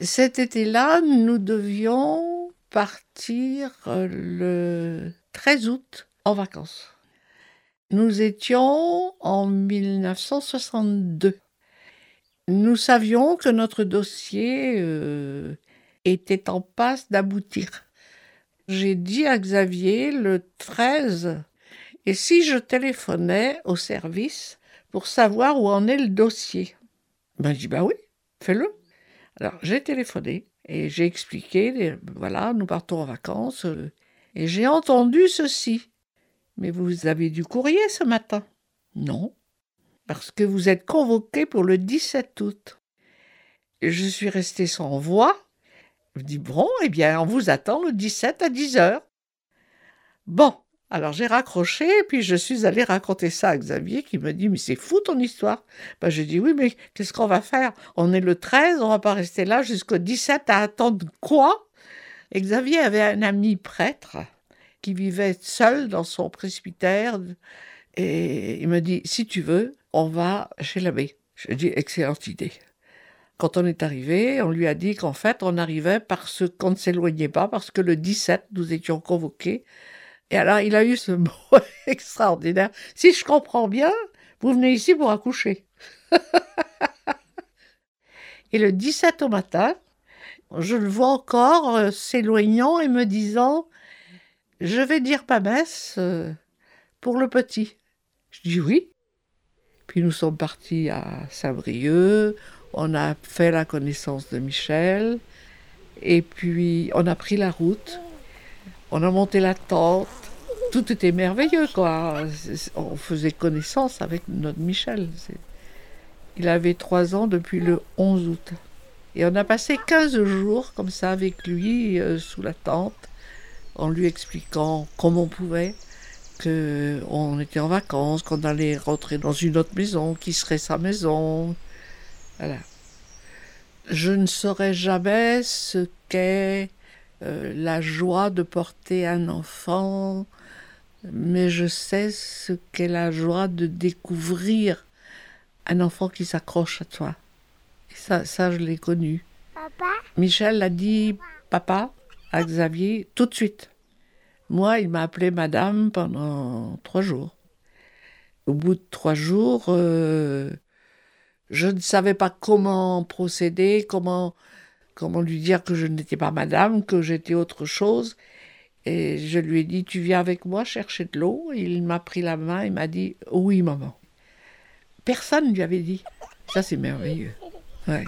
Cet été-là, nous devions partir euh, le 13 août en vacances. Nous étions en 1962. Nous savions que notre dossier euh, était en passe d'aboutir. J'ai dit à Xavier le 13, et si je téléphonais au service pour savoir où en est le dossier? Ben, je dis, bah oui, fais-le. Alors, j'ai téléphoné et j'ai expliqué, voilà, nous partons en vacances, euh, et j'ai entendu ceci. Mais vous avez du courrier ce matin? Non, parce que vous êtes convoqué pour le 17 août. je suis resté sans voix. Je dis bon, eh bien, on vous attend le 17 à 10 heures. Bon, alors j'ai raccroché, puis je suis allé raconter ça à Xavier qui me dit Mais c'est fou ton histoire. Ben, j'ai dit Oui, mais qu'est-ce qu'on va faire? On est le 13, on va pas rester là jusqu'au 17 à attendre quoi? Et Xavier avait un ami prêtre qui vivait seul dans son presbytère. Et il me dit, si tu veux, on va chez l'abbé. Je dis, excellente idée. Quand on est arrivé, on lui a dit qu'en fait, on arrivait parce qu'on ne s'éloignait pas, parce que le 17, nous étions convoqués. Et alors, il a eu ce mot extraordinaire. Si je comprends bien, vous venez ici pour accoucher. et le 17 au matin, je le vois encore euh, s'éloignant et me disant je vais dire pas messe euh, pour le petit. Je dis oui. Puis nous sommes partis à Saint-Brieuc, on a fait la connaissance de Michel, et puis on a pris la route, on a monté la tente, tout était merveilleux, quoi. On faisait connaissance avec notre Michel. Il avait trois ans depuis le 11 août. Et on a passé 15 jours comme ça avec lui euh, sous la tente en lui expliquant comme on pouvait qu'on était en vacances, qu'on allait rentrer dans une autre maison, qui serait sa maison. Voilà. Je ne saurais jamais ce qu'est la joie de porter un enfant, mais je sais ce qu'est la joie de découvrir un enfant qui s'accroche à toi. Et ça, ça je l'ai connu. Papa? Michel a dit papa à Xavier tout de suite. Moi, il m'a appelé madame pendant trois jours. Au bout de trois jours, euh, je ne savais pas comment procéder, comment, comment lui dire que je n'étais pas madame, que j'étais autre chose. Et je lui ai dit, tu viens avec moi chercher de l'eau. Il m'a pris la main et m'a dit, oui, maman. Personne ne lui avait dit. Ça, c'est merveilleux. Ouais.